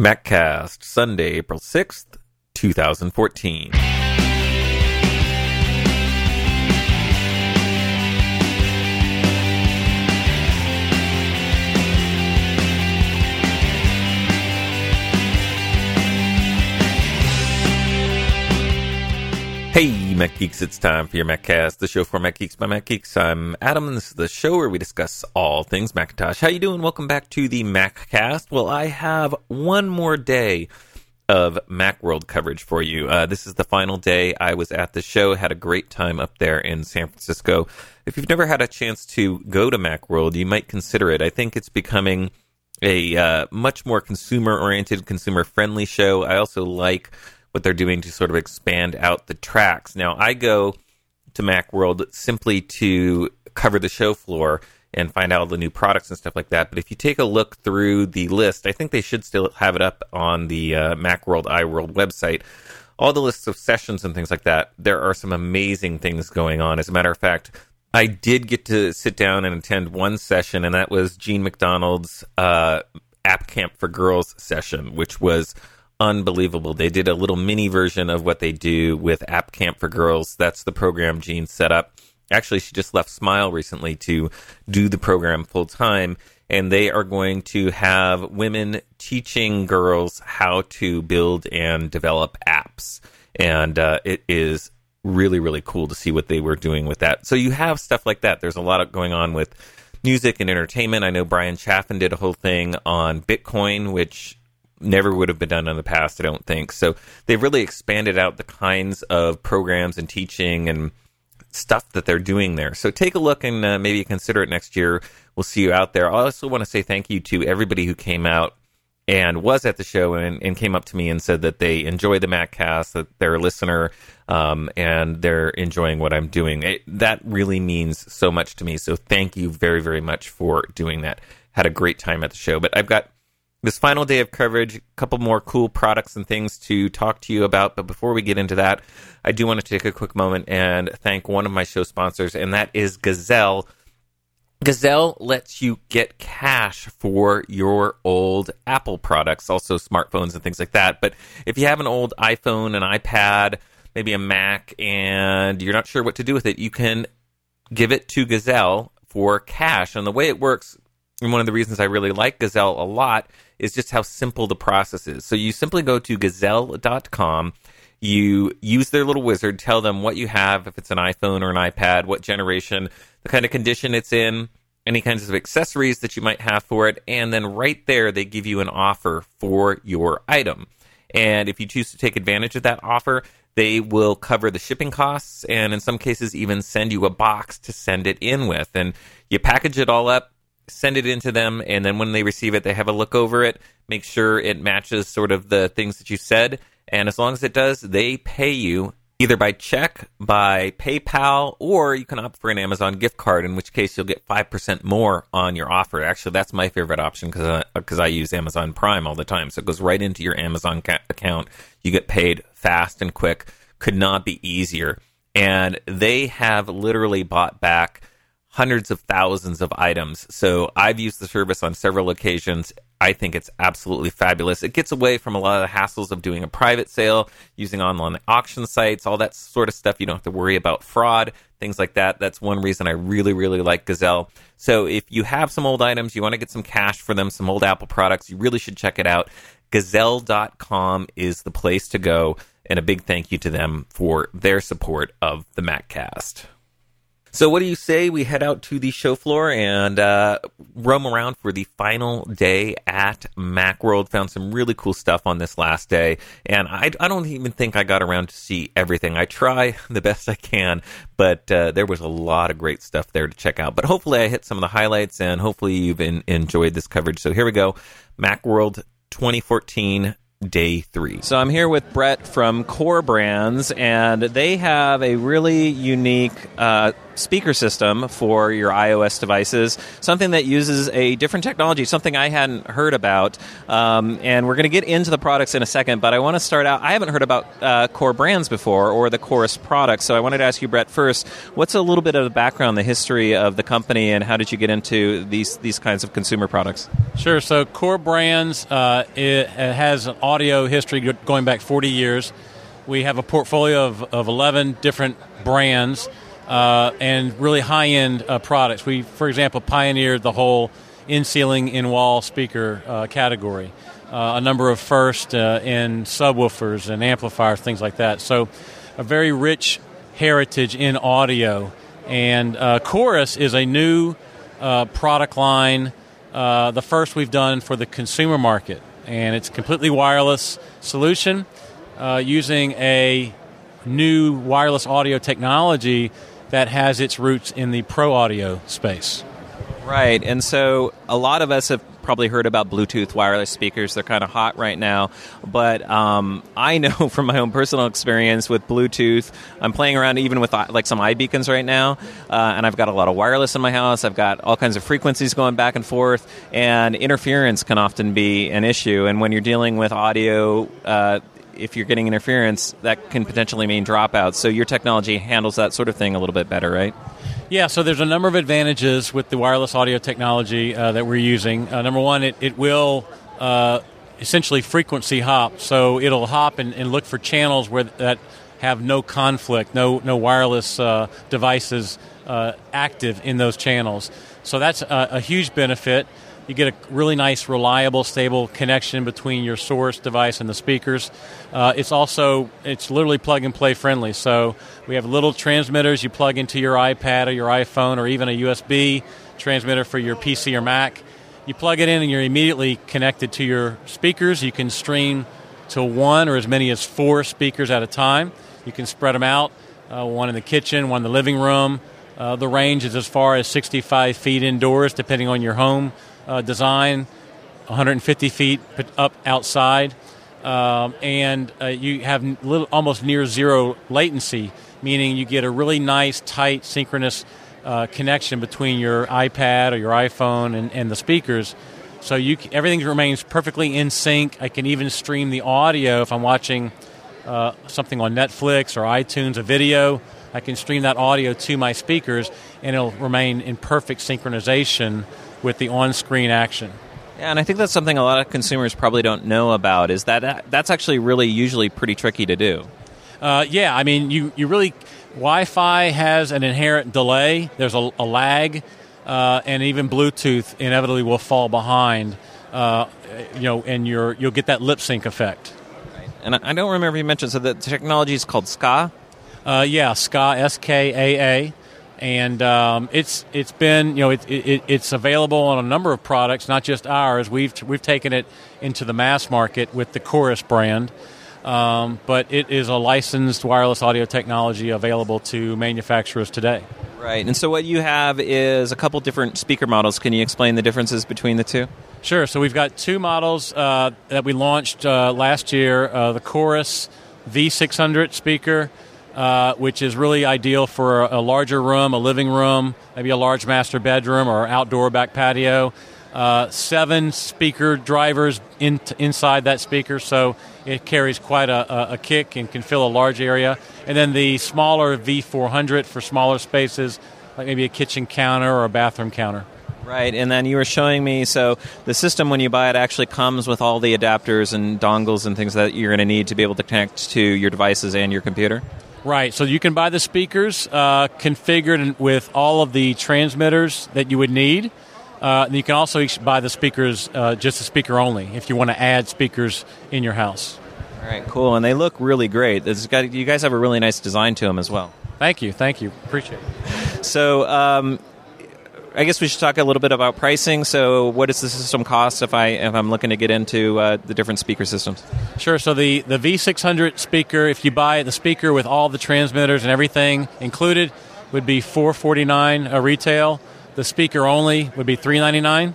MacCast, Sunday, April 6th, 2014. Hey, Mac Geeks, it's time for your MacCast, the show for Mac Geeks by Mac Geeks. I'm Adam, and this is the show where we discuss all things Macintosh. How you doing? Welcome back to the MacCast. Well, I have one more day of Macworld coverage for you. Uh, this is the final day I was at the show, had a great time up there in San Francisco. If you've never had a chance to go to Macworld, you might consider it. I think it's becoming a uh, much more consumer-oriented, consumer-friendly show. I also like what they're doing to sort of expand out the tracks. Now, I go to Macworld simply to cover the show floor and find out all the new products and stuff like that. But if you take a look through the list, I think they should still have it up on the uh, Macworld iWorld website. All the lists of sessions and things like that. There are some amazing things going on. As a matter of fact, I did get to sit down and attend one session, and that was Jean MacDonald's uh, App Camp for Girls session, which was unbelievable. They did a little mini version of what they do with App Camp for Girls. That's the program Jean set up. Actually, she just left Smile recently to do the program full time, and they are going to have women teaching girls how to build and develop apps. And uh, it is really, really cool to see what they were doing with that. So you have stuff like that. There's a lot of going on with music and entertainment. I know Bryan Chaffin did a whole thing on Bitcoin, which never would have been done in the past, I don't think. So they've really expanded out the kinds of programs and teaching and stuff that they're doing there. So take a look and uh, maybe consider it next year. We'll see you out there. I also want to say thank you to everybody who came out and was at the show and, and came up to me and said that they enjoy the MacCast, that they're a listener, um, and they're enjoying what I'm doing. It, that really means so much to me. So thank you very, very much for doing that. Had a great time at the show. But I've got this final day of coverage, a couple more cool products and things to talk to you about. But before we get into that, I do want to take a quick moment and thank one of my show sponsors, and that is Gazelle. Gazelle lets you get cash for your old Apple products, also smartphones and things like that. But if you have an old iPhone, an iPad, maybe a Mac, and you're not sure what to do with it, you can give it to Gazelle for cash. And the way it works, and one of the reasons I really like Gazelle a lot is just how simple the process is. So you simply go to gazelle.com, you use their little wizard, tell them what you have, if it's an iPhone or an iPad, what generation, the kind of condition it's in, any kinds of accessories that you might have for it, and then right there they give you an offer for your item. And if you choose to take advantage of that offer, they will cover the shipping costs and in some cases even send you a box to send it in with. And you package it all up, send it into them, and then when they receive it, they have a look over it, make sure it matches sort of the things that you said. And as long as it does, they pay you either by check, by PayPal, or you can opt for an Amazon gift card, in which case you'll get 5% more on your offer. Actually, that's my favorite option because I, cause I use Amazon Prime all the time. So it goes right into your Amazon ca- account. You get paid fast and quick. Could not be easier. And they have literally bought back hundreds of thousands of items. So I've used the service on several occasions. I think it's absolutely fabulous. It gets away from a lot of the hassles of doing a private sale, using online auction sites, all that sort of stuff. You don't have to worry about fraud, things like that. That's one reason I really, really like Gazelle. So if you have some old items, you want to get some cash for them, some old Apple products, you really should check it out. Gazelle.com is the place to go. And a big thank you to them for their support of the MacCast. So, what do you say we head out to the show floor and uh, roam around for the final day at Macworld? Found some really cool stuff on this last day, and I, I don't even think I got around to see everything. I try the best I can, but uh, there was a lot of great stuff there to check out. But hopefully, I hit some of the highlights, and hopefully, you've in, enjoyed this coverage. So, here we go Macworld 2014 day three. So I'm here with Brett from Core Brands, and they have a really unique uh, speaker system for your iOS devices, something that uses a different technology, something I hadn't heard about. Um, and we're going to get into the products in a second, but I want to start out. I haven't heard about uh, Core Brands before or the Korus products, so I wanted to ask you, Brett, first, what's a little bit of the background, the history of the company, and how did you get into these these kinds of consumer products? Sure. So Core Brands uh, it has an audio history going back 40 years. We have a portfolio of, of 11 different brands uh, and really high end uh, products. We, for example, pioneered the whole in ceiling, in wall speaker uh, category. Uh, a number of first uh, in subwoofers and amplifiers, things like that. So, a very rich heritage in audio. And uh, Korus is a new product line, the first we've done for the consumer market. And it's completely wireless solution using a new wireless audio technology that has its roots in the pro audio space. Right, and so a lot of us have probably heard about Bluetooth wireless speakers. They're kind of hot right now. But um, I know from my own personal experience with Bluetooth, I'm playing around even with uh, like some iBeacons right now, uh, and I've got a lot of wireless in my house. I've got all kinds of frequencies going back and forth, and interference can often be an issue. And when you're dealing with audio, uh, if you're getting interference, that can potentially mean dropouts. So your technology handles that sort of thing a little bit better, right? Yeah, so there's a number of advantages with the wireless audio technology uh, that we're using. Uh, number one, it, it will uh, essentially frequency hop. So it'll hop and, and, look for channels where that have no conflict, no, no wireless uh, devices uh, active in those channels. So that's a, a huge benefit you get a really nice, reliable, stable connection between your source device and the speakers. Uh, it's also it's literally plug and play friendly. So we have little transmitters you plug into your iPad or your iPhone or even a USB transmitter for your PC or Mac. You plug it in and you're immediately connected to your speakers. You can stream to one or as many as four speakers at a time. You can spread them out, uh, one in the kitchen, one in the living room. Uh, the range is as far as 65 feet indoors, depending on your home uh, design, 150 feet up outside, um, and uh, you have little, almost near zero latency, meaning you get a really nice, tight, synchronous uh, connection between your iPad or your iPhone and, and the speakers. So you everything remains perfectly in sync. I can even stream the audio if I'm watching uh, something on Netflix or iTunes, a video. I can stream that audio to my speakers, and it'll remain in perfect synchronization with the on-screen action. Yeah, and I think that's something a lot of consumers probably don't know about. Is that that's actually really usually pretty tricky to do. Uh, yeah, I mean, you, you really Wi-Fi has an inherent delay. There's a, a lag, uh, and even Bluetooth inevitably will fall behind. Uh, you know, and you're you'll get that lip sync effect. And I don't remember you mentioned so the technology is called SKAA. Uh, yeah, SKAA S K A A and um, it's it's been you know it, it, it's available on a number of products, not just ours. We've we've taken it into the mass market with the Korus brand, um, but it is a licensed wireless audio technology available to manufacturers today. Right, and so what you have is a couple different speaker models. Can you explain the differences between the two? Sure. So we've got two models uh, that we launched uh, last year: uh, the Korus V600 speaker uh, which is really ideal for a, a, larger room, a living room, maybe a large master bedroom or outdoor back patio. Uh, seven speaker drivers in, inside that speaker, so it carries quite a, a, kick and can fill a large area. And then the smaller V400 for smaller spaces, like maybe a kitchen counter or a bathroom counter. Right, and then you were showing me so the system when you buy it actually comes with all the adapters and dongles and things that you're going to need to be able to connect to your devices and your computer. Right. So you can buy the speakers uh, configured with all of the transmitters that you would need. Uh, you can also buy the speakers, uh, just the speaker only, if you want to add speakers in your house. All right, cool. And they look really great. Got, you guys have a really nice design to them as well. Thank you. Thank you. Appreciate it. So, um, I guess we should talk a little bit about pricing. So, what does the system cost if I if I'm looking to get into uh, the different speaker systems? Sure. So the the V600 speaker, if you buy the speaker with all the transmitters and everything included, would be 449 a retail. The speaker only would be 399.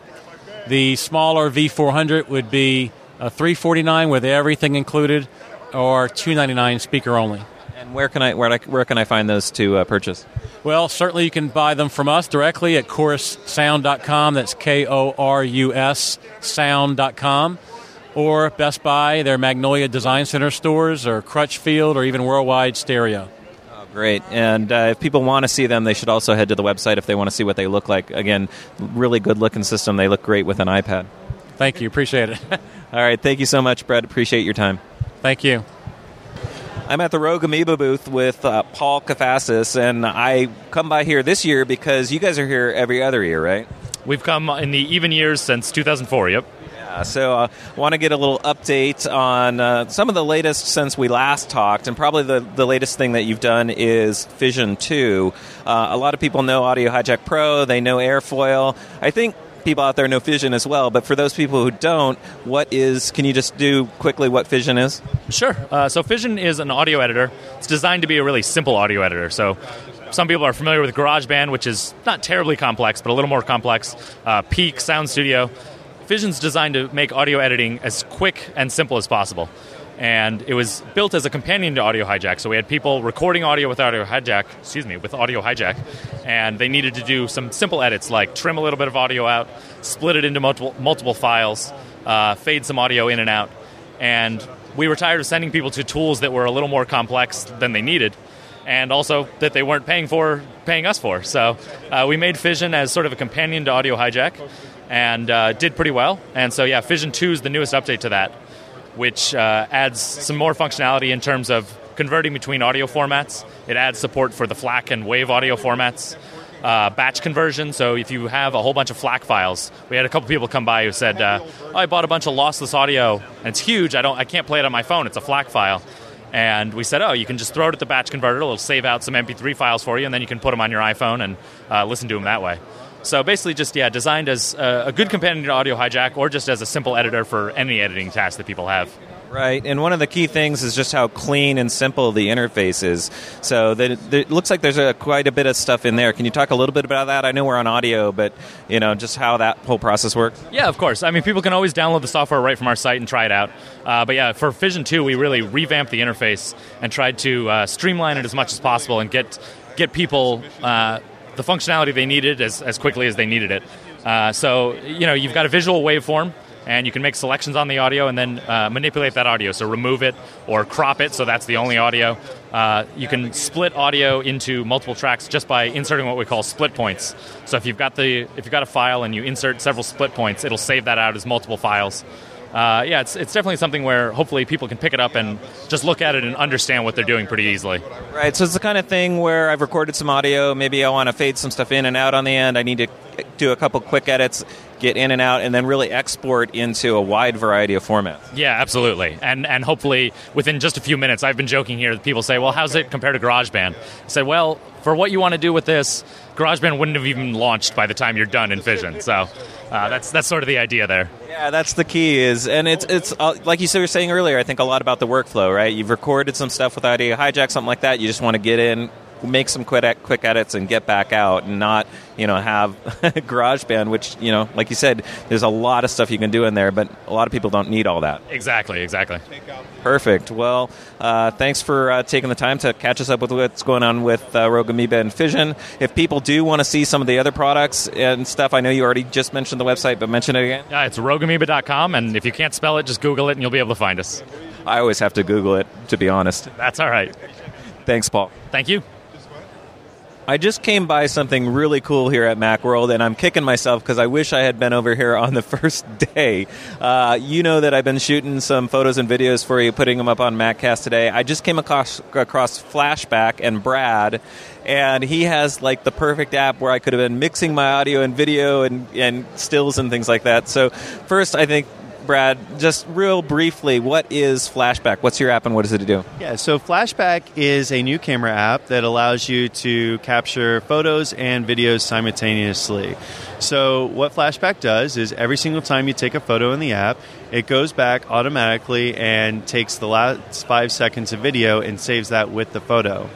The smaller V400 would be a 349 with everything included, or 299 speaker only. Where can I where, where can I find those to uh, purchase? Well, certainly you can buy them from us directly at korussound.com. That's K O R U S sound.com. Or Best Buy, their Magnolia Design Center stores, or Crutchfield, or even Worldwide Stereo. Oh, great. And uh, if people want to see them, they should also head to the website if they want to see what they look like. Again, really good looking system. They look great with an iPad. Thank you. Appreciate it. All right. Thank you so much, Brett. Appreciate your time. Thank you. I'm at the Rogue Amoeba booth with uh, Paul Kafasis, and I come by here this year because you guys are here every other year, right? We've come in the even years since 2004, yep. Yeah, so I uh, want to get a little update on uh, some of the latest since we last talked, and probably the, the latest thing that you've done is Fission 2. Uh, a lot of people know Audio Hijack Pro, they know Airfoil. I think people out there know Fission as well, but for those people who don't, what is, can you just do quickly what Fission is? Sure. Uh, so Fission is an audio editor. It's designed to be a really simple audio editor. So some people are familiar with GarageBand, which is not terribly complex, but a little more complex. Uh, Peak, Sound Studio. Fission's designed to make audio editing as quick and simple as possible and it was built as a companion to Audio Hijack. So we had people recording audio with Audio Hijack, excuse me, with Audio Hijack, and they needed to do some simple edits like trim a little bit of audio out, split it into multiple multiple files, uh, fade some audio in and out, and we were tired of sending people to tools that were a little more complex than they needed. And also that they weren't paying for, paying us for. So uh, we made Fission as sort of a companion to Audio Hijack, and uh, did pretty well. And so yeah, Fission Two is the newest update to that which uh, adds some more functionality in terms of converting between audio formats. It adds support for the FLAC and WAV audio formats. Uh, batch conversion. So if you have a whole bunch of FLAC files, we had a couple people come by who said, uh, oh, "I bought a bunch of lossless audio and it's huge. I don't, I can't play it on my phone. It's a FLAC file." And we said, "Oh, you can just throw it at the batch converter. It'll save out some MP3 files for you, and then you can put them on your iPhone and uh, listen to them that way." So basically, just yeah, designed as a, a good companion to Audio Hijack, or just as a simple editor for any editing task that people have. Right, and one of the key things is just how clean and simple the interface is. So that it, it looks like there's a, quite a bit of stuff in there. Can you talk a little bit about that? I know we're on audio, but you know just how that whole process works. Yeah, of course. I mean, people can always download the software right from our site and try it out. Uh, but yeah, for Fission Two, we really revamped the interface and tried to uh, streamline it as much as possible and get get people. Uh, the functionality they needed as, as quickly as they needed it. Uh, so, you know, you've got a visual waveform, and you can make selections on the audio and then uh, manipulate that audio. So remove it or crop it, so that's the only audio. Uh, you can split audio into multiple tracks just by inserting what we call split points. So if you've got the if you've got a file and you insert several split points, it'll save that out as multiple files uh, yeah, it's, it's definitely something where hopefully people can pick it up and just look at it and understand what they're doing pretty easily. Right. So it's the kind of thing where I've recorded some audio. Maybe I want to fade some stuff in and out on the end. I need to do a couple quick edits, get in and out, and then really export into a wide variety of formats. Yeah, absolutely. And and hopefully within just a few minutes, I've been joking here. People say, "Well, how's it compared to GarageBand?" I said, "Well, for what you want to do with this, GarageBand wouldn't have even launched by the time you're done in Fission." So uh, that's that's sort of the idea there. Yeah, that's the key. Is and it's it's uh, like you were saying earlier. I think a lot about the workflow, right? You've recorded some stuff with Audio Hijack, something like that. You just want to get in, make some quick quick edits, and get back out, and not you know have GarageBand, which you know, like you said, there's a lot of stuff you can do in there, but a lot of people don't need all that. Exactly, exactly. Perfect. Well, uh, thanks for uh, taking the time to catch us up with what's going on with uh, Rogue Amoeba and Fission. If people do want to see some of the other products and stuff, I know you already just mentioned the website, but mention it again. Yeah, it's rogueamoeba.com, and if you can't spell it, just Google it, and you'll be able to find us. I always have to Google it, to be honest. That's all right. Thanks, Paul. Thank you. I just came by something really cool here at Macworld, and I'm kicking myself because I wish I had been over here on the first day. Uh, you know that I've been shooting some photos and videos for you, putting them up on MacCast today. I just came across, across Flashback and Brad, and he has like the perfect app where I could have been mixing my audio and video and, and stills and things like that. So, first, I think Brad, just real briefly, what is Flashback? What's your app and what does it do? Yeah, so Flashback is a new camera app that allows you to capture photos and videos simultaneously. So, what Flashback does is every single time you take a photo in the app, it goes back automatically and takes the last five seconds of video and saves that with the photo.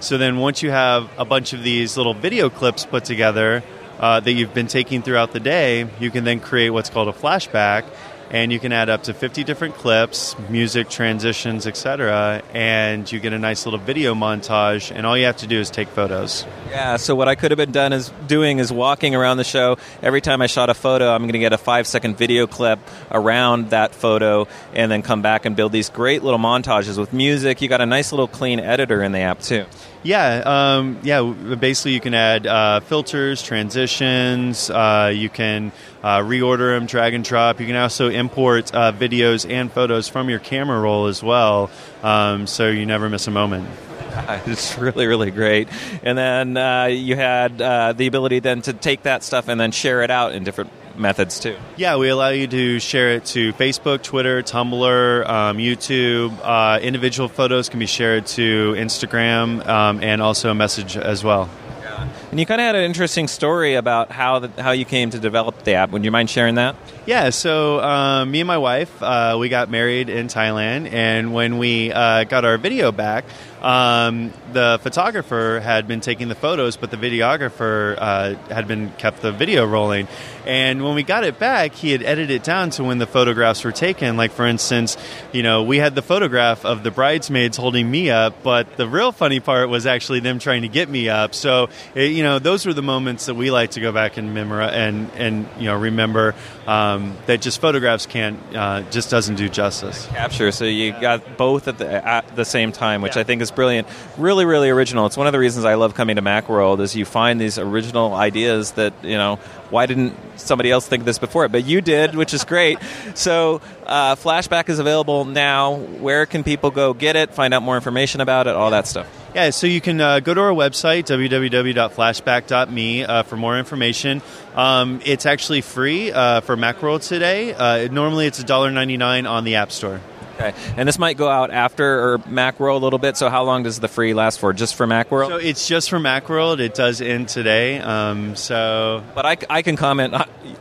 So, then once you have a bunch of these little video clips put together, uh, that you've been taking throughout the day, you can then create what's called a flashback, and you can add up to 50 different clips, music, transitions, etc., and you get a nice little video montage. And all you have to do is take photos. Yeah. So what I could have been done is doing is walking around the show. Every time I shot a photo, I'm going to get a five second video clip around that photo, and then come back and build these great little montages with music. You got a nice little clean editor in the app too. Yeah, um, yeah. Basically, you can add uh, filters, transitions. Uh, you can uh, reorder them, drag and drop. You can also import uh, videos and photos from your camera roll as well, um, so you never miss a moment. It's really, really great. And then uh, you had uh, the ability then to take that stuff and then share it out in different methods too. Yeah, we allow you to share it to Facebook, Twitter, Tumblr, um, YouTube. Uh, individual photos can be shared to Instagram um, and also a message as well. And you kind of had an interesting story about how the, how you came to develop the app. Would you mind sharing that? Yeah, so um, me and my wife, uh, we got married in Thailand, and when we uh, got our video back, um, the photographer had been taking the photos, but the videographer uh, had been kept the video rolling. And when we got it back, he had edited it down to when the photographs were taken. Like for instance, you know, we had the photograph of the bridesmaids holding me up, but the real funny part was actually them trying to get me up. So it, you know, those were the moments that we like to go back and memorize and and you know remember um, that just photographs can't uh, just doesn't do justice. Capture. So you got both at the at the same time, which yeah. I think is brilliant. Really, really original. It's one of the reasons I love coming to MacWorld is you find these original ideas that you know why didn't somebody else think this before? But you did, which is great. So uh, Flashback is available now. Where can people go get it? Find out more information about it. All that stuff. Yeah, so you can uh, go to our website, www.flashback.me, uh, for more information. Um, it's actually free uh, for Macworld today. Uh, normally it's $1.99 on the App Store. Okay, and this might go out after or Macworld a little bit. So how long does the free last for? Just for Macworld? So it's just for Macworld. It does end today. Um, so, but I, I can comment.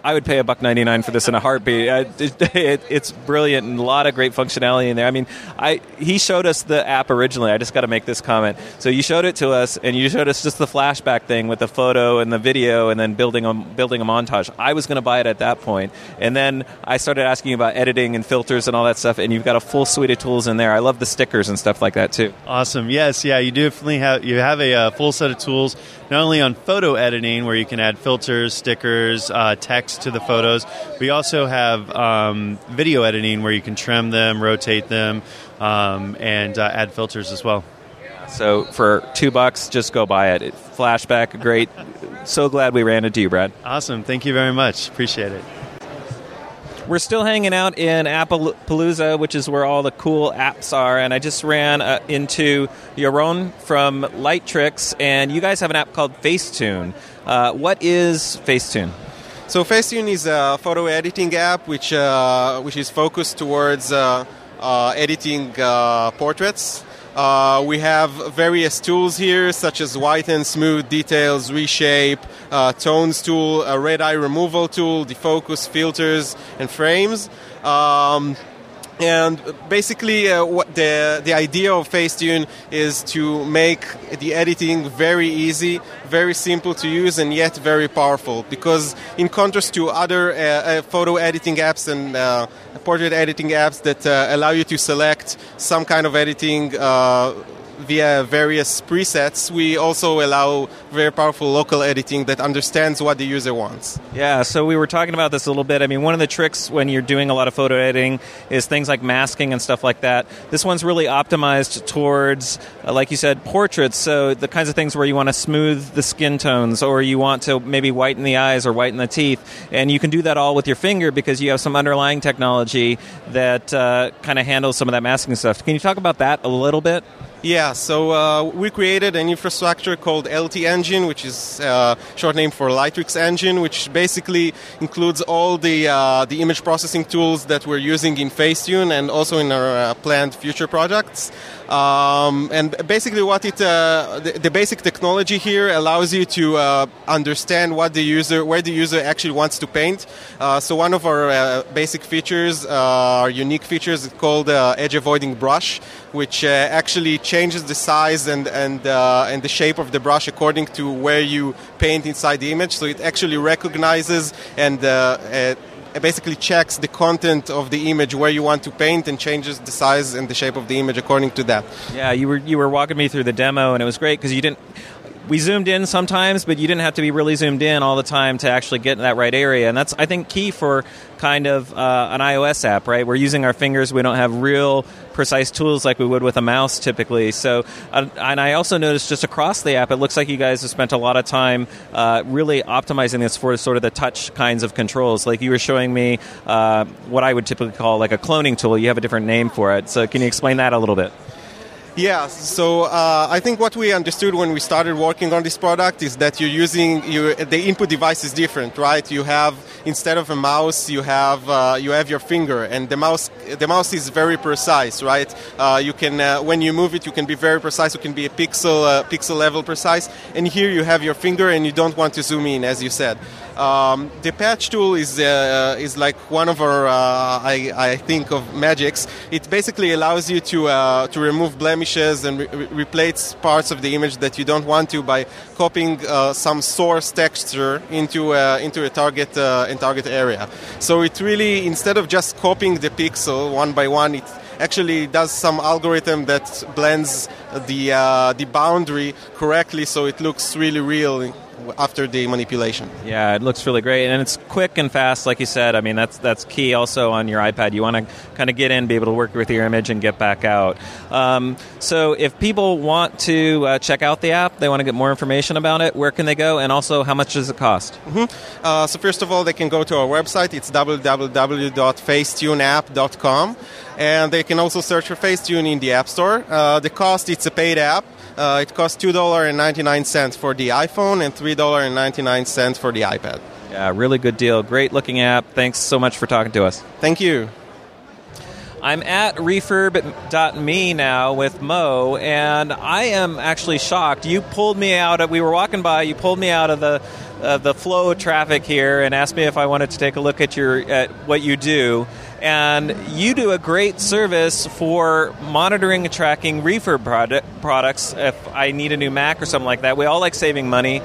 I would pay a buck ninety nine for this in a heartbeat. It, it, it's brilliant and a lot of great functionality in there. I mean, I he showed us the app originally. I just got to make this comment. So you showed it to us, and you showed us just the flashback thing with the photo and the video, and then building a building a montage. I was going to buy it at that point, and then I started asking about editing and filters and all that stuff. And you've got a full suite of tools in there. I love the stickers and stuff like that too. Awesome. Yes. Yeah. You definitely have you have a, uh, full set of tools not only on photo editing where you can add filters, stickers, uh, text to the photos. We also have um, video editing where you can trim them, rotate them, um, and uh, add filters as well. So for two bucks, just go buy it. Flashback, great. so glad we ran into you, Brad. Awesome. Thank you very much. Appreciate it. We're still hanging out in Appalooza, which is where all the cool apps are. And I just ran uh, into Yaron from Lightricks, and you guys have an app called Facetune. Uh, what is Facetune? So Facetune is a photo editing app which uh, which is focused towards uh, uh, editing uh, portraits uh, we have various tools here, such as whiten, smooth, details, reshape, uh, tones tool, a red eye removal tool, defocus, filters, and frames. Um, and basically, uh, what the the idea of Facetune is to make the editing very easy, very simple to use, and yet very powerful. Because in contrast to other uh, uh, photo editing apps and uh, portrait editing apps that uh, allow you to select some kind of editing uh, via various presets, we also allow very powerful local editing that understands what the user wants. Yeah, so we were talking about this a little bit. I mean, one of the tricks when you're doing a lot of photo editing is things like masking and stuff like that. This one's really optimized towards, uh, like you said, portraits. So the kinds of things where you want to smooth the skin tones or you want to maybe whiten the eyes or whiten the teeth. And you can do that all with your finger because you have some underlying technology that uh, kind of handles some of that masking stuff. Can you talk about that a little bit? Yeah, so uh, we created an infrastructure called LT Engine, which is uh, short name for Lightricks Engine, which basically includes all the uh, the image processing tools that we're using in Facetune and also in our uh, planned future projects. Um, and basically, what it uh, the, the, basic technology here allows you to uh, understand what the user, where the user actually wants to paint. Uh, so one of our uh, basic features, uh, our unique features, is called uh, edge avoiding brush, which actually changes the size and and and the shape of the brush according to where you paint inside the image. So it actually recognizes and basically checks the content of the image where you want to paint and changes the size and the shape of the image according to that. Yeah, you were you were walking me through the demo, and it was great because you didn't. We zoomed in sometimes, but you didn't have to be really zoomed in all the time to actually get in that right area, and that's I think key for kind of uh, an iOS app, right? We're using our fingers. We don't have real precise tools like we would with a mouse typically. So, uh, and I also noticed just across the app, it looks like you guys have spent a lot of time uh, really optimizing this for sort of the touch kinds of controls. Like you were showing me uh, what I would typically call like a cloning tool. You have a different name for it. So, can you explain that a little bit? Yeah, so uh, I think what we understood when we started working on this product is that you're using the input device is different, right? You have instead of a mouse, you have uh, you have your finger, and the mouse the mouse is very precise, right? Uh, you can uh, when you move it, you can be very precise. You can be a pixel uh, pixel level precise, and here you have your finger, and you don't want to zoom in, as you said. Um, the patch tool is uh, is like one of our I, I think of magics. It basically allows you to to remove blemishes and re- replace parts of the image that you don't want to by copying some source texture into into a target in target area. So it really instead of just copying the pixel one by one, it actually does some algorithm that blends the uh, the boundary correctly, so it looks really real after the manipulation. Yeah, it looks really great, and it's quick and fast, like you said. I mean, that's that's key. Also on your iPad, you want to kind of get in, be able to work with your image, and get back out. Um, so, if people want to uh, check out the app, they want to get more information about it. Where can they go? And also, how much does it cost? Mm-hmm. Uh, so, first of all, they can go to our website. It's www.facetuneapp.com, and they can also search for Facetune in the App Store. Uh, the cost it's a paid app. Uh, it costs $2.99 for the iPhone and $3.99 for the iPad. Yeah, really good deal. Great looking app. Thanks so much for talking to us. Thank you. I'm at refurb.me now with Mo, and I am actually shocked. You pulled me out. Of, we were walking by. You pulled me out of the uh, the flow of traffic here and asked me if I wanted to take a look at your at what you do and you do a great service for monitoring and tracking refurb product, products if I need a new Mac or something like that. We all like saving money.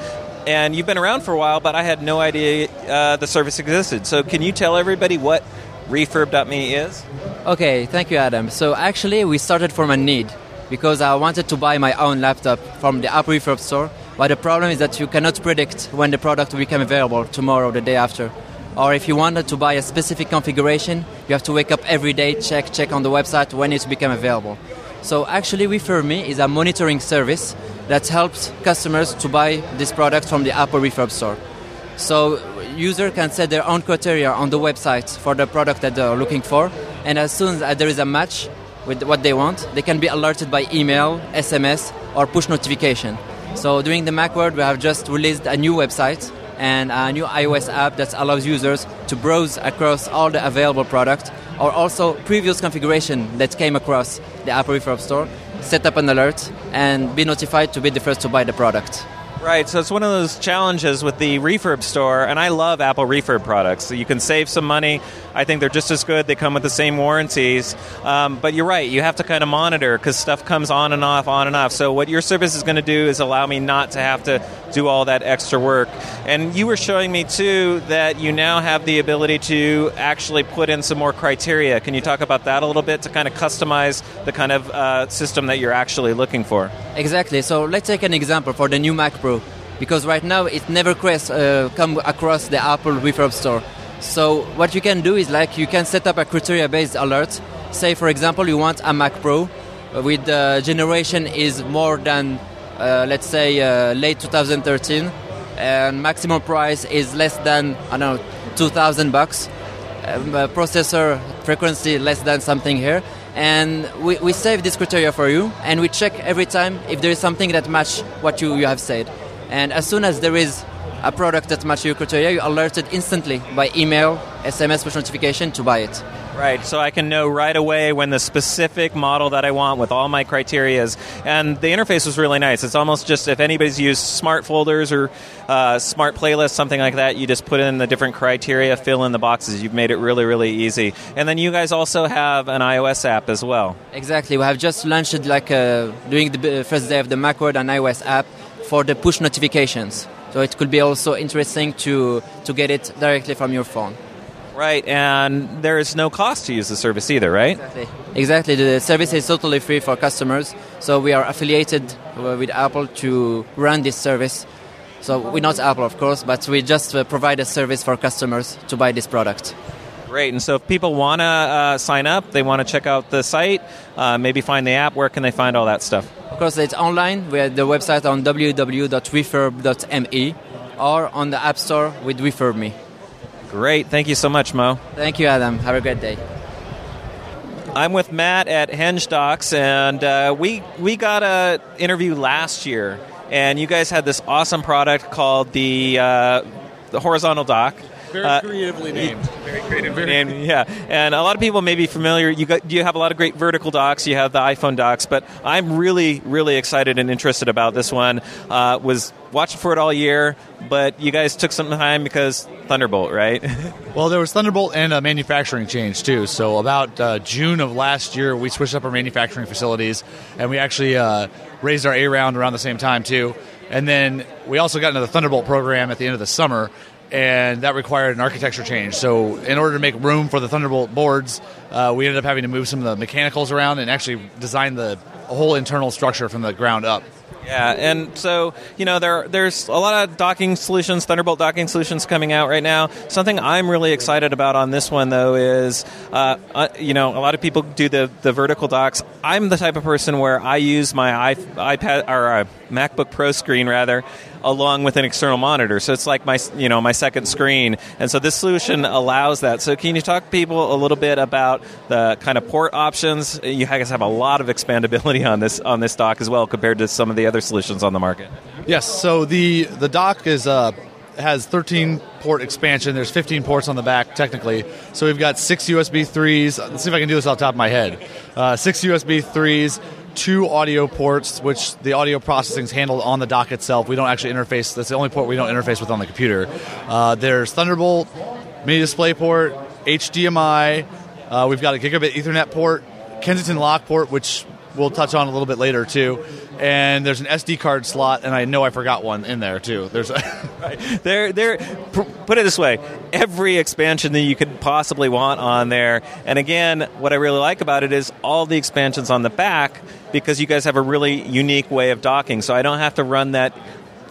And you've been around for a while, but I had no idea uh, the service existed. So, can you tell everybody what refurb.me is? Okay, thank you, Adam. So, actually, we started from a need because I wanted to buy my own laptop from the Apple Refurb store. But the problem is that you cannot predict when the product will become available tomorrow, the day after or if you wanted to buy a specific configuration, you have to wake up every day, check, check on the website when it's become available. So actually, RefurbMe is a monitoring service that helps customers to buy this product from the Apple Refurb store. So user can set their own criteria on the website for the product that they're looking for, and as soon as there is a match with what they want, they can be alerted by email, SMS, or push notification. So during the Macworld, we have just released a new website and a new iOS app that allows users to browse across all the available products or also previous configuration that came across the Apple Refurb store, set up an alert, and be notified to be the first to buy the product. Right, so it's one of those challenges with the refurb store, and I love Apple refurb products. So you can save some money. I think they're just as good. They come with the same warranties. Um, but you're right, you have to kind of monitor because stuff comes on and off, on and off. So what your service is going to do is allow me not to have to do all that extra work. And you were showing me too that you now have the ability to actually put in some more criteria. Can you talk about that a little bit to kind of customize the kind of uh, system that you're actually looking for? Exactly. So let's take an example for the new Mac Pro because right now it never cross, uh, come across the Apple Refurb store. So what you can do is like you can set up a criteria-based alert. Say for example you want a Mac Pro with the generation is more than uh, let's say uh, late 2013 and maximum price is less than I don't know 2000 bucks. Um, uh, processor frequency less than something here and we, we save this criteria for you and we check every time if there is something that match what you, you have said and as soon as there is a product that matches your criteria you're alerted instantly by email sms push notification to buy it Right, so I can know right away when the specific model that I want with all my criteria is. And the interface was really nice. It's almost just if anybody's used smart folders or uh, smart playlists, something like that, you just put in the different criteria, fill in the boxes. You've made it really, really easy. And then you guys also have an iOS app as well. Exactly. We have just launched, like, uh, during the first day of the Macworld, an iOS app for the push notifications. So it could be also interesting to, to get it directly from your phone. Right, and there is no cost to use the service either, right? Exactly. Exactly. The service is totally free for customers. So we are affiliated uh, with Apple to run this service. So we're not Apple, of course, but we just uh, provide a service for customers to buy this product. Great. And so if people want to uh, sign up, they want to check out the site, uh, maybe find the app, where can they find all that stuff? Of course, it's online. We have the website on www.refurb.me or on the App Store with RefurbMe. Great. Thank you so much, Mo. Thank you, Adam. Have a great day. I'm with Matt at Henge Docks, and uh, we we got a interview last year, and you guys had this awesome product called the uh, the horizontal dock. Very Uh, creatively named. Very creatively named, yeah. And a lot of people may be familiar. You got you have a lot of great vertical docks. You have the iPhone docks, but I'm really really excited and interested about this one. Uh, was watching for it all year, but you guys took some time because Thunderbolt, right? Well, there was Thunderbolt and a manufacturing change too. So about uh, June of last year, we switched up our manufacturing facilities, and we actually uh, raised our A round around the same time too. And then we also got into the Thunderbolt program at the end of the summer, and that required an architecture change. So in order to make room for the Thunderbolt boards, uh, we ended up having to move some of the mechanicals around and actually design the whole internal structure from the ground up. Yeah, and so you know there there's a lot of docking solutions, Thunderbolt docking solutions coming out right now. Something I'm really excited about on this one though is uh, uh, you know a lot of people do the the vertical docks. I'm the type of person where I use my iP- iPad or uh, MacBook Pro screen rather along with an external monitor. So it's like my you know my second screen, and so this solution allows that. So can you talk to people a little bit about the kind of port options? You guys have a lot of expandability on this on this dock as well compared to some of the other solutions on the market. Yes. So the the dock is uh, has 13 port expansion. There's 15 ports on the back technically. So we've got six USB threes. Let's see if I can do this off top of my head. Uh, six USB threes. Two audio ports, which the audio processing is handled on the dock itself. We don't actually interface. That's the only port we don't interface with on the computer. Uh, there's Thunderbolt, mini display port, HDMI. Uh, we've got a gigabit Ethernet port, Kensington lock port, which we'll touch on a little bit later too. And there's an SD card slot, and I know I forgot one in there too. There's There, there. Put it this way: every expansion that you could possibly want on there. And again, what I really like about it is all the expansions on the back because you guys have a really unique way of docking. So I don't have to run that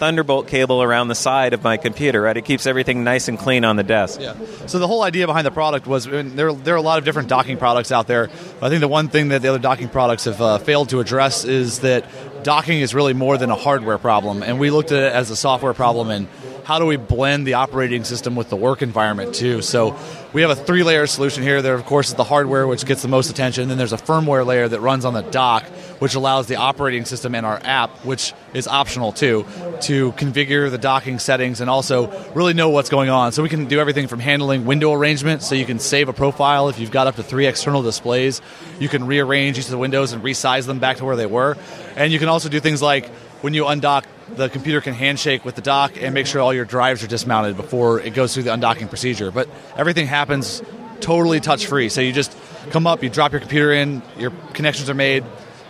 Thunderbolt cable around the side of my computer. Right, it keeps everything nice and clean on the desk. Yeah. So the whole idea behind the product was I mean, there there are a lot of different docking products out there. I think the one thing that the other docking products have uh, failed to address is that docking is really more than a hardware problem, and we looked at it as a software problem and how do we blend the operating system with the work environment too? So we have a three-layer solution here. There, of course, is the hardware, which gets the most attention. Then there's a firmware layer that runs on the dock, which allows the operating system and our app, which is optional too, to configure the docking settings and also really know what's going on. So we can do everything from handling window arrangement, so you can save a profile if you've got up to three external displays. You can rearrange each of the windows and resize them back to where they were, and you can also do things like when you undock, the computer can handshake with the dock and make sure all your drives are dismounted before it goes through the undocking procedure. But everything happens totally touch free. So you just come up, you drop your computer in, your connections are made,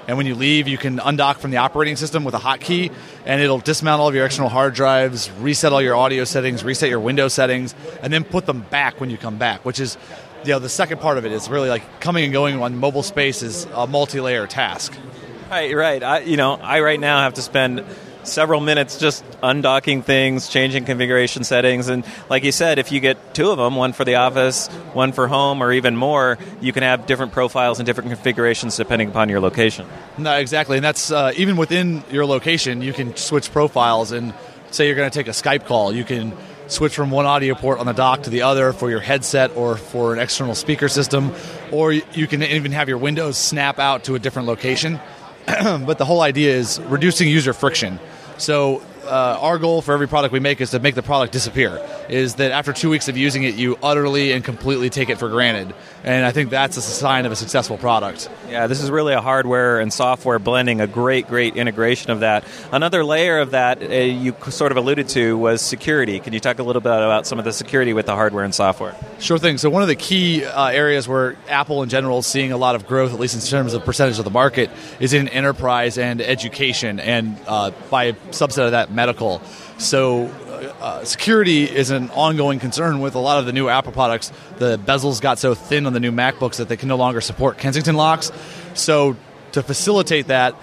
and when you leave, you can undock from the operating system with a hotkey, and it'll dismount all of your external hard drives, reset all your audio settings, reset your window settings, and then put them back when you come back, which is you know the second part of it is really like coming and going on mobile space is a multi-layer task. Right, right. I, you know, I right now have to spend several minutes just undocking things, changing configuration settings, and like you said, if you get two of them, one for the office, one for home, or even more, you can have different profiles and different configurations depending upon your location. No, exactly, and that's uh, even within your location. You can switch profiles, and say you're going to take a Skype call, you can switch from one audio port on the dock to the other for your headset or for an external speaker system, or you can even have your windows snap out to a different location. but the whole idea is reducing user friction. So uh, our goal for every product we make is to make the product disappear. Is that after two weeks of using it, you utterly and completely take it for granted, and I think that's a sign of a successful product. Yeah, this is really a hardware and software blending, a great, great integration of that. Another layer of that uh, you sort of alluded to was security. Can you talk a little bit about some of the security with the hardware and software? Sure thing. So one of the key uh, areas where Apple in general is seeing a lot of growth, at least in terms of percentage of the market, is in enterprise and education, and uh, by a subset of that, medical. So uh, security is an ongoing concern with a lot of the new Apple products. The bezels got so thin on the new MacBooks that they can no longer support Kensington locks. So to facilitate that,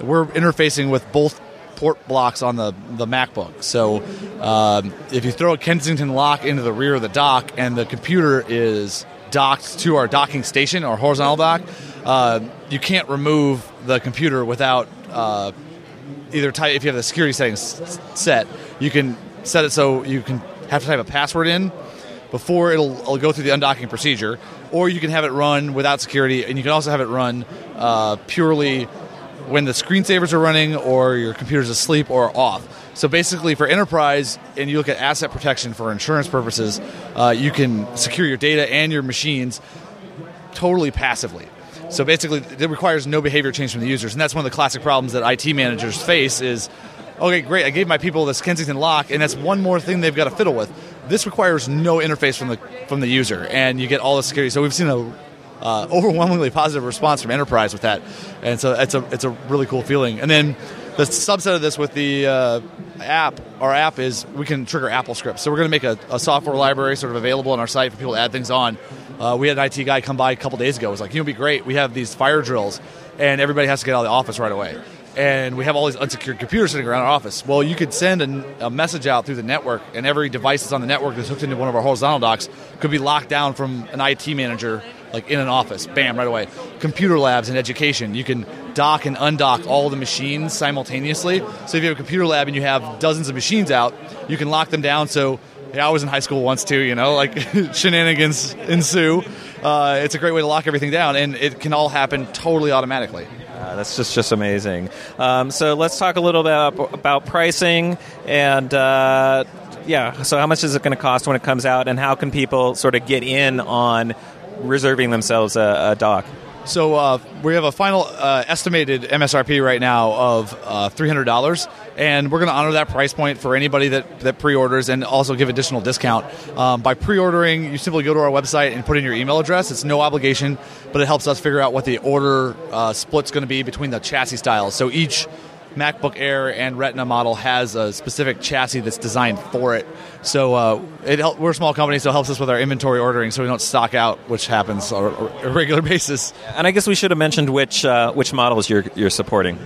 we're interfacing with both port blocks on the, the MacBook. So um, if you throw a Kensington lock into the rear of the dock and the computer is docked to our docking station or horizontal dock, uh, you can't remove the computer without uh, either type. If you have the security settings set, you can set it so you can have to type a password in before it'll, it'll go through the undocking procedure, or you can have it run without security, and you can also have it run uh, purely when the screensavers are running or your computer's asleep or off. So basically, for enterprise, and you look at asset protection for insurance purposes, uh, you can secure your data and your machines totally passively. So basically, it requires no behavior change from the users, and that's one of the classic problems that IT managers face. Is okay, great, I gave my people this Kensington lock, and that's one more thing they've got to fiddle with. This requires no interface from the from the user, and you get all the security. So we've seen a uh, overwhelmingly positive response from enterprise with that, and so it's a it's a really cool feeling. And then the subset of this with the uh, app, our app is we can trigger Apple scripts. So we're going to make a, a, software library sort of available on our site for people to add things on. Uh, we had an IT guy come by a couple days ago. It was like, you know, it'd be great. We have these fire drills, and everybody has to get out of the office right away. And we have all these unsecured computers sitting around our office. Well, you could send a, a message out through the network, and every device that's on the network that's hooked into one of our horizontal docks could be locked down from an IT manager like in an office, bam, right away. Computer labs and education, you can dock and undock all the machines simultaneously. So if you have a computer lab and you have dozens of machines out, you can lock them down. So yeah, I was in high school once too, you know, like shenanigans ensue. Uh, it's a great way to lock everything down, and it can all happen totally automatically. That's just just amazing. Um, so let's talk a little bit about, about pricing and. Uh, yeah, so how much is it going to cost when it comes out, and how can people sort of get in on reserving themselves a, a dock? So uh, we have a final uh, estimated MSRP right now of uh, $300, and we're going to honor that price point for anybody that, that pre-orders and also give additional discount. Um, by pre-ordering, you simply go to our website and put in your email address. It's no obligation, but it helps us figure out what the order uh, split's going to be between the chassis styles. So each MacBook Air and Retina model has a specific chassis that's designed for it. So uh, it help, we're a small company, so it helps us with our inventory ordering, so we don't stock out, which happens on a regular basis. And I guess we should have mentioned which uh, which models you're you're supporting.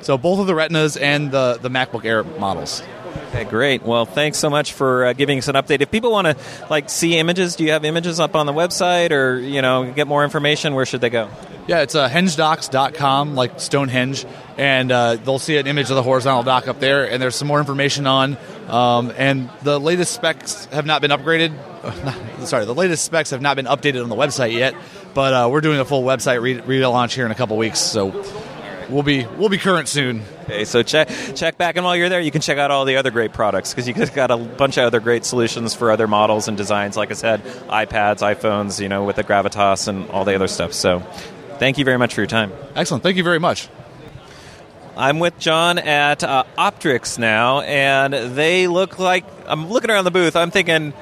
So both of the Retinas and the the MacBook Air models. Okay, great. Well, thanks so much for uh, giving us an update. If people want to like see images, do you have images up on the website, or you know, get more information? Where should they go? Yeah, it's uh, hengedocks.com, like Stonehenge, and uh, they'll see an image of the horizontal dock up there, and there's some more information on. Um, and the latest specs have not been upgraded. sorry, the latest specs have not been updated on the website yet, but uh, we're doing a full website re- relaunch here in a couple weeks, so we'll be we'll be current soon. Okay, so check check back, and while you're there, you can check out all the other great products because you got a bunch of other great solutions for other models and designs. Like I said, iPads, iPhones, you know, with the Gravitas and all the other stuff. So, thank you very much for your time. Excellent. Thank you very much. I'm with John at uh, Optrix now, and they look like I'm looking around the booth. I'm thinking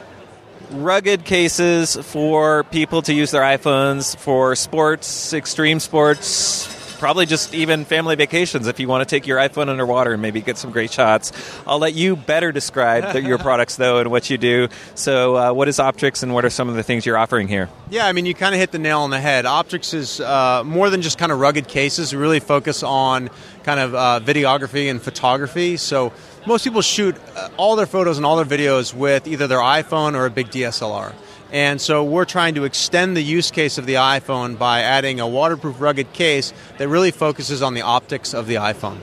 rugged cases for people to use their iPhones for sports, extreme sports, probably just even family vacations if you want to take your iPhone underwater and maybe get some great shots. I'll let you better describe the, your products though and what you do. So, uh, what is Optrix and what are some of the things you're offering here? Yeah, I mean, you kind of hit the nail on the head. Optrix is uh, more than just kind of rugged cases. We really focus on kind of uh, videography and photography. So, most people shoot uh, all their photos and all their videos with either their iPhone or a big DSLR. And so we're trying to extend the use case of the iPhone by adding a waterproof rugged case that really focuses on the optics of the iPhone.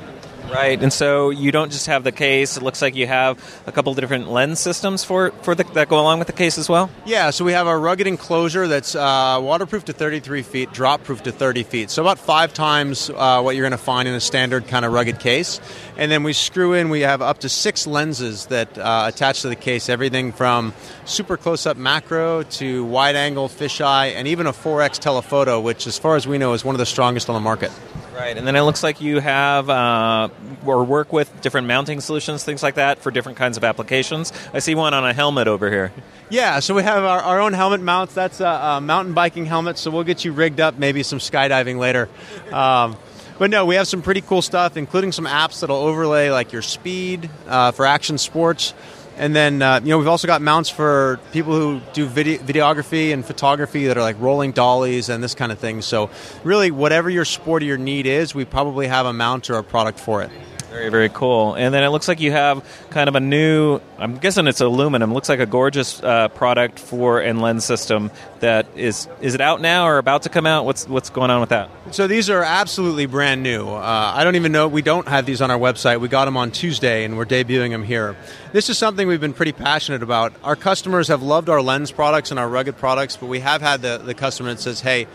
Right, and so you don't just have the case. It looks like you have a couple of different lens systems for for the, that go along with the case as well. Yeah, so we have a rugged enclosure that's uh, waterproof to 33 feet, drop proof to 30 feet. So about five times uh, what you're going to find in a standard kind of rugged case. And then we screw in. We have up to six lenses that uh, attach to the case. Everything from super close-up macro to wide-angle fisheye, and even a 4x telephoto, which, as far as we know, is one of the strongest on the market. Right, and then it looks like you have uh, or work with different mounting solutions, things like that, for different kinds of applications. I see one on a helmet over here. Yeah, so we have our, our own helmet mounts. That's a, a, mountain biking helmet, so we'll get you rigged up, maybe some skydiving later. Um, but no, we have some pretty cool stuff, including some apps that'll overlay like your speed uh, for action sports. And then uh, you know we've also got mounts for people who do video, videography and photography that are like rolling dollies and this kind of thing. So really, whatever your sport or your need is, we probably have a mount or a product for it. Very, very cool. And then it looks like you have kind of a new, I'm guessing it's aluminum, looks like a gorgeous uh, product for and lens system that is, is it out now or about to come out? What's, what's going on with that? So these are absolutely brand new. Uh, I don't even know, we don't have these on our website. We got them on Tuesday and we're debuting them here. This is something we've been pretty passionate about. Our customers have loved our lens products and our rugged products, but we have had the, the customer that says, hey,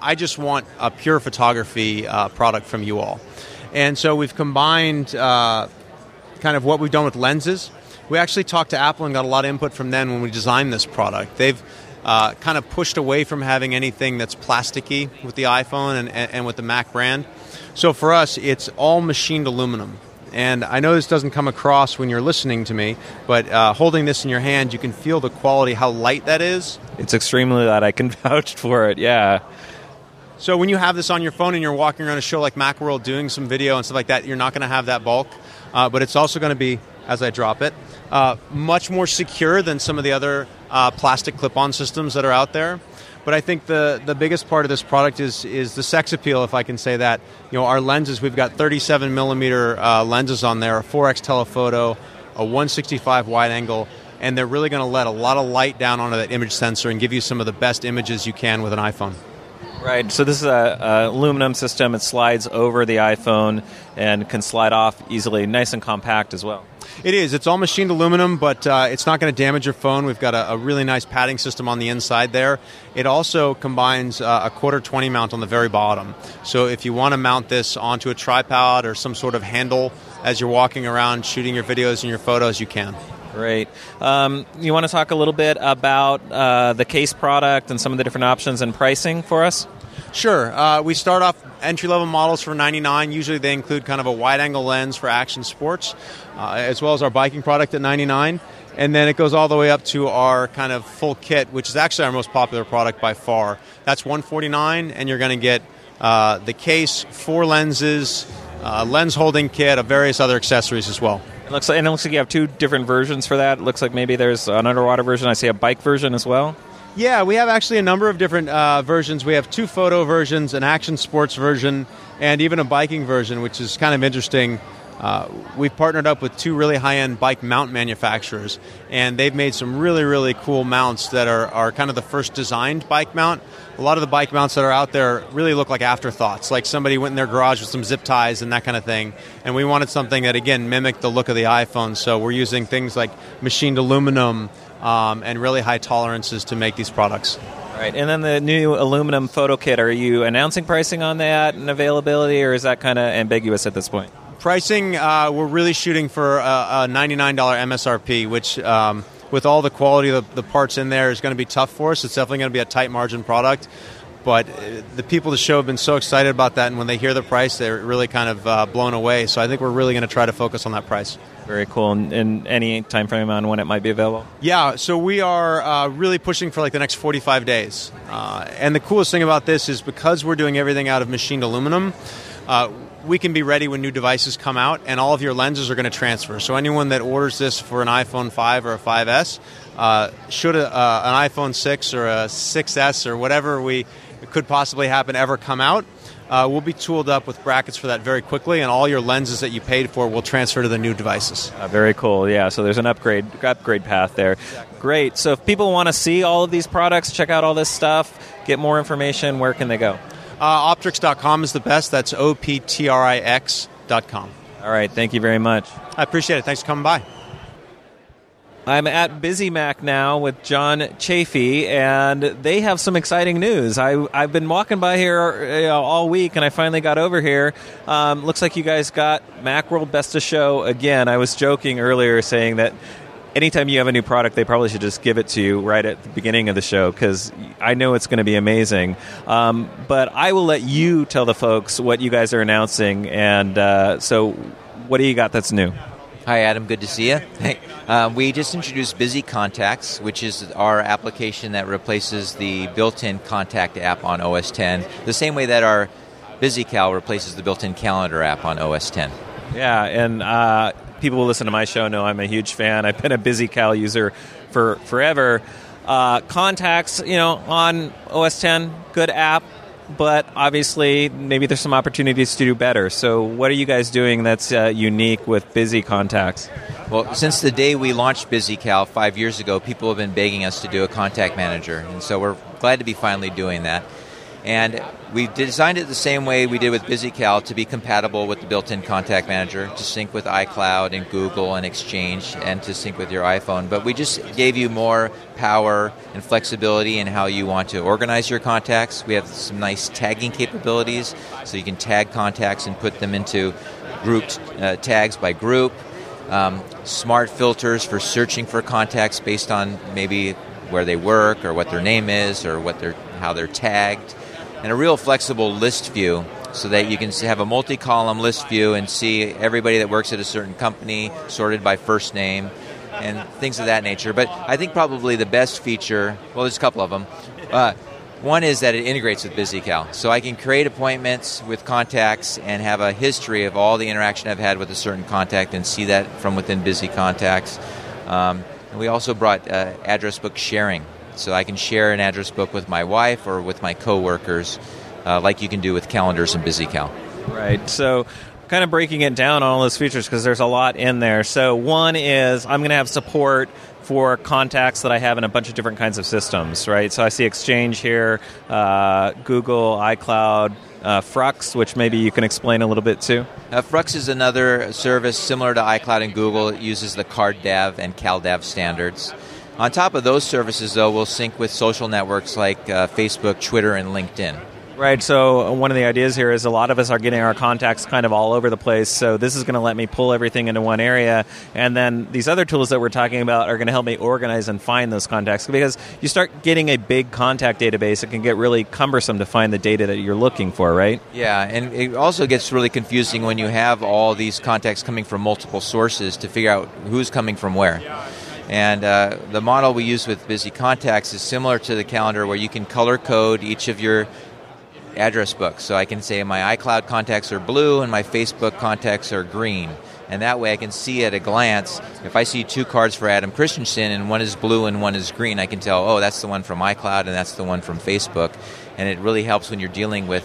I just want a pure photography uh, product from you all. And so we've combined uh, kind of what we've done with lenses. We actually talked to Apple and got a lot of input from them when we designed this product. They've uh, kind of pushed away from having anything that's plasticky with the iPhone and, and, and with the Mac brand. So for us, it's all machined aluminum. And I know this doesn't come across when you're listening to me, but uh, holding this in your hand, you can feel the quality, how light that is. It's extremely light. I can vouch for it, yeah. So when you have this on your phone and you're walking around a show like Macworld doing some video and stuff like that, you're not going to have that bulk. Uh, but it's also going to be, as I drop it, uh, much more secure than some of the other uh, plastic clip-on systems that are out there. But I think the, the biggest part of this product is is the sex appeal, if I can say that. You know, our lenses, we've got 37 millimeter uh, lenses on there, a 4x telephoto, a 165 wide angle, and they're really going to let a lot of light down onto that image sensor and give you some of the best images you can with an iPhone. Right. So this is a, a, aluminum system. It slides over the iPhone and can slide off easily. Nice and compact as well. It is. It's all machined aluminum, but uh, it's not going to damage your phone. We've got a, a, really nice padding system on the inside there. It also combines uh, a quarter 20 mount on the very bottom. So if you want to mount this onto a tripod or some sort of handle as you're walking around shooting your videos and your photos, you can. Great. Um, you want to talk a little bit about uh, the case product and some of the different options and pricing for us? Sure. Uh, we start off entry level models for 99. Usually they include kind of a wide angle lens for action sports, uh, as well as our biking product at 99. And then it goes all the way up to our kind of full kit, which is actually our most popular product by far. That's 149, and you're going to get uh, the case, four lenses, uh, lens holding kit, of various other accessories as well. It looks like, and it looks like you have two different versions for that. It looks like maybe there's an underwater version. I see a bike version as well. Yeah, we have actually a number of different uh, versions. We have two photo versions, an action sports version, and even a biking version, which is kind of interesting. Uh, we've partnered up with two really high end bike mount manufacturers, and they've made some really, really cool mounts that are, are kind of the first designed bike mount. A lot of the bike mounts that are out there really look like afterthoughts, like somebody went in their garage with some zip ties and that kind of thing. And we wanted something that, again, mimicked the look of the iPhone, so we're using things like machined aluminum um, and really high tolerances to make these products. Right, and then the new aluminum photo kit. Are you announcing pricing on that and availability, or is that kind of ambiguous at this point? Pricing, uh, we're really shooting for a, a $99 MSRP, which, um, with all the quality of the, the parts in there, is going to be tough for us. It's definitely going to be a tight margin product. But uh, the people at the show have been so excited about that, and when they hear the price, they're really kind of uh, blown away. So I think we're really going to try to focus on that price. Very cool. And, and, any time frame on when it might be available? Yeah, so we are uh, really pushing for like the next 45 days. Uh, and the coolest thing about this is because we're doing everything out of machined aluminum, uh, we can be ready when new devices come out, and all of your lenses are going to transfer. So anyone that orders this for an iPhone 5 or a 5S, uh, should a, uh, an iPhone 6 or a 6S or whatever we could possibly happen ever come out, uh, we'll be tooled up with brackets for that very quickly, and all your lenses that you paid for will transfer to the new devices. Uh, very cool. Yeah, so there's an upgrade upgrade path there. Exactly. Great. So if people want to see all of these products, check out all this stuff, get more information, where can they go? Uh, optrix.com is the best. That's O P T R I X.com. All right. Thank you very much. I appreciate it. Thanks for coming by. I'm at BusyMac now with John Chafee, and they have some exciting news. I, I've been walking by here you know, all week, and I finally got over here. Um, looks like you guys got Macworld Best of Show again. I was joking earlier saying that anytime you have a new product, they probably should just give it to you right at the beginning of the show because I know it's going to be amazing. Um, but I will let you tell the folks what you guys are announcing. And uh, so, what do you got that's new? Hi, Adam. Good to see you. Hey, um, we just introduced Busy Contacts, which is our application that replaces the built-in contact app on OS 10, the same way that our BusyCal replaces the built-in calendar app on OS 10. Yeah, and uh, people who listen to my show know I'm a huge fan. I've been a BusyCal user for forever. Uh, contacts, you know, on OS 10, good app, but obviously maybe there's some opportunities to do better. So, what are you guys doing that's uh, unique with Busy Contacts? Well, since the day we launched BusyCal five years ago, people have been begging us to do a contact manager, and so we're glad to be finally doing that. And we designed it the same way we did with BusyCal to be compatible with the built-in contact manager, to sync with iCloud and Google and Exchange, and to sync with your iPhone. But we just gave you more power and flexibility in how you want to organize your contacts. We have some nice tagging capabilities, so you can tag contacts and put them into grouped uh, tags by group. Um, smart filters for searching for contacts based on maybe where they work or what their name is or what they're how they're tagged and a real flexible list view so that you can have a multi-column list view and see everybody that works at a certain company sorted by first name and things of that nature. But I think probably the best feature, well, there's a couple of them. Uh, one is that it integrates with BusyCal. So I can create appointments with contacts and have a history of all the interaction I've had with a certain contact and see that from within Busy Contacts. Um, and we also brought uh, address book sharing. So I can share an address book with my wife or with my coworkers, uh, like you can do with calendars and BusyCal. Right. So kind of breaking it down on all those features because there's a lot in there. So one is I'm going to have support for contacts that I have in a bunch of different kinds of systems, right? So I see Exchange here, uh, Google, iCloud, uh, fruux, which maybe you can explain a little bit too. Uh, fruux is another service similar to iCloud and Google. It uses the CardDAV and CalDAV standards. On top of those services, though, we'll sync with social networks like uh, Facebook, Twitter, and LinkedIn. Right. So one of the ideas here is a lot of us are getting our contacts kind of all over the place. So this is going to let me pull everything into one area, and then these other tools that we're talking about are going to help me organize and find those contacts. Because you start getting a big contact database, it can get really cumbersome to find the data that you're looking for. Right. Yeah, and it also gets really confusing when you have all these contacts coming from multiple sources to figure out who's coming from where. And uh, the model we use with Busy Contacts is similar to the calendar where you can color code each of your address books. So I can say my iCloud contacts are blue and my Facebook contacts are green. And that way I can see at a glance, if I see two cards for Adam Christianson and one is blue and one is green, I can tell, oh, that's the one from iCloud and that's the one from Facebook. And it really helps when you're dealing with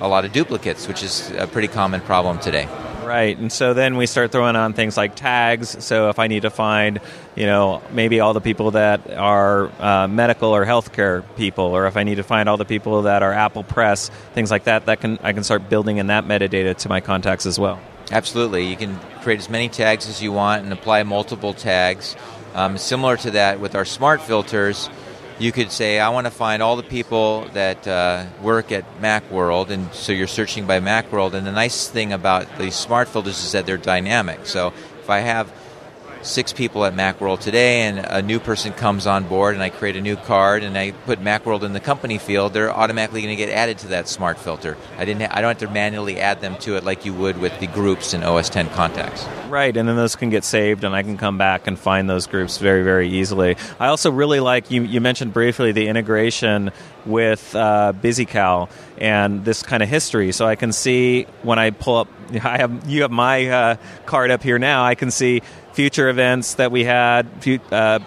a lot of duplicates, which is a pretty common problem today. Right, and so then we start throwing on things like tags. So if I need to find, you know, maybe all the people that are uh, medical or healthcare people, or if I need to find all the people that are Apple Press, things like that, that can I can start building in that metadata to my contacts as well. Absolutely, you can create as many tags as you want and apply multiple tags. Um, similar to that with our smart filters you could say, I want to find all the people that uh, work at Macworld, and so you're searching by Macworld. And the nice thing about these smart filters is that they're dynamic. So if I have six people at Macworld today, and a new person comes on board, and I create a new card, and I put Macworld in the company field, they're automatically going to get added to that smart filter. I didn't. Ha- I don't have to manually add them to it like you would with the groups in OS 10 contacts. Right, and then those can get saved, and I can come back and find those groups very, very easily. I also really like you. You mentioned briefly the integration with uh, BusyCal and this kind of history, so I can see when I pull up. I have you have my uh, card up here now. I can see future events that we had, uh,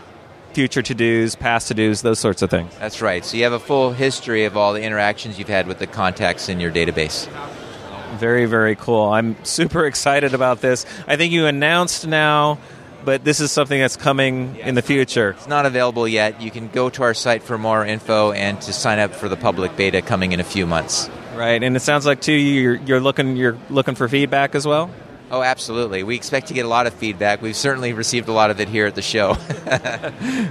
future to dos, past to dos, those sorts of things. That's right. So you have a full history of all the interactions you've had with the contacts in your database. Very, very cool. I'm super excited about this. I think you announced now, but this is something that's coming in the future. It's not available yet. You can go to our site for more info and to sign up for the public beta coming in a few months. Right, and it sounds like too you're, you're looking you're looking for feedback as well. Oh, absolutely. We expect to get a lot of feedback. We've certainly received a lot of it here at the show.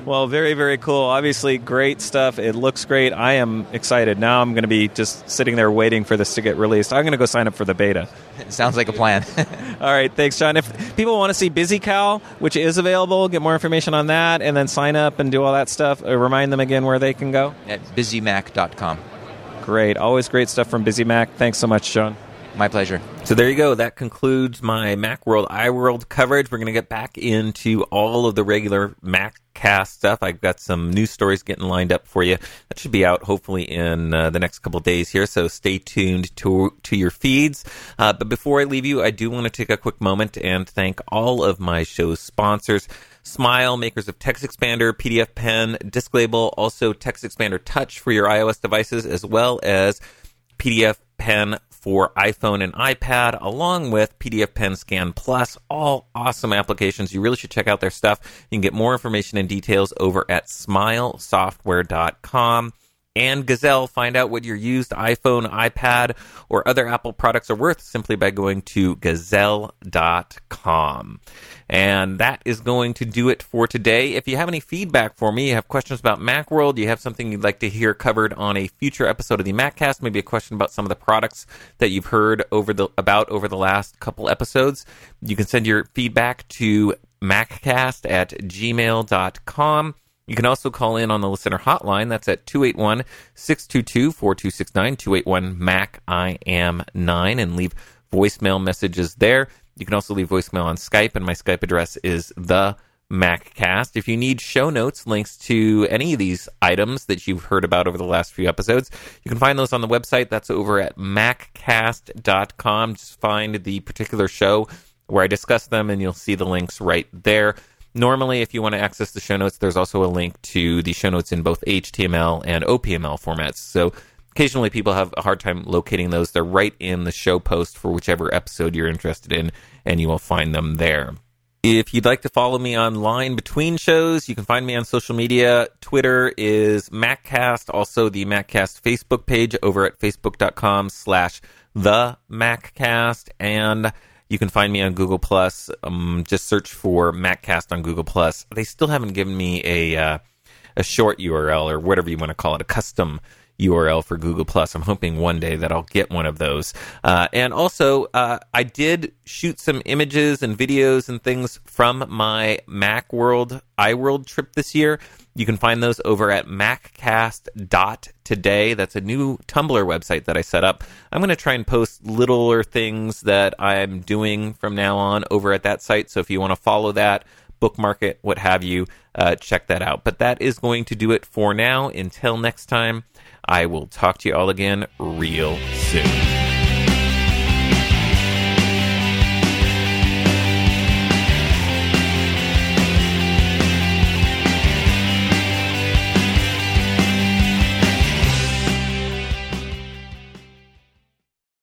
well, very, very cool. Obviously, great stuff. It looks great. I am excited. Now I'm going to be just sitting there waiting for this to get released. I'm going to go sign up for the beta. Sounds like a plan. All right. Thanks, John. If people want to see BusyCal, which is available, get more information on that, and then sign up and do all that stuff, uh, remind them again where they can go? At busymac.com. Great. Always great stuff from BusyMac. Thanks so much, John. My pleasure. So there you go. That concludes my Macworld iWorld coverage. We're going to get back into all of the regular MacCast stuff. I've got some news stories getting lined up for you. That should be out hopefully in uh, the next couple days here. So stay tuned to to your feeds. Uh, but before I leave you, I do want to take a quick moment and thank all of my show's sponsors. Smile, makers of TextExpander, PDF Pen, DiscLabel, also TextExpander Touch for your iOS devices, as well as PDF Pen for iPhone and iPad, along with PDF Pen Scan Plus. All awesome applications. You really should check out their stuff. You can get more information and details over at smilesoftware.com and Gazelle. Find out what your used iPhone, iPad, or other Apple products are worth simply by going to gazelle.com. And that is going to do it for today. If you have any feedback for me, you have questions about Macworld, you have something you'd like to hear covered on a future episode of the Maccast, maybe a question about some of the products that you've heard over the about over the last couple episodes, you can send your feedback to maccast at gmail.com. You can also call in on the listener hotline. That's at 281 622 4269, 281 MAC I am 9, and leave voicemail messages there. You can also leave voicemail on Skype, and my Skype address is the MacCast. If you need show notes, links to any of these items that you've heard about over the last few episodes, you can find those on the website. That's over at maccast.com. Just find the particular show where I discuss them, and you'll see the links right there. Normally, if you want to access the show notes, there's also a link to the show notes in both HTML and OPML formats. So occasionally people have a hard time locating those. They're right in the show post for whichever episode you're interested in, and you will find them there. If you'd like to follow me online between shows, you can find me on social media. Twitter is MacCast, also the MacCast Facebook page over at facebook.com slash the MacCast, and you can find me on Google Plus. Um, just search for MacCast on Google Plus. They still haven't given me a uh, a short URL or whatever you want to call it, a custom URL for Google Plus. I'm hoping one day that I'll get one of those. Uh, and also, uh, I did shoot some images and videos and things from my Macworld iWorld trip this year. You can find those over at maccast.today. That's a new Tumblr website that I set up. I'm going to try and post littler things that I'm doing from now on over at that site. So if you want to follow that, bookmark it, what have you, uh, check that out. But that is going to do it for now. Until next time, I will talk to you all again real soon.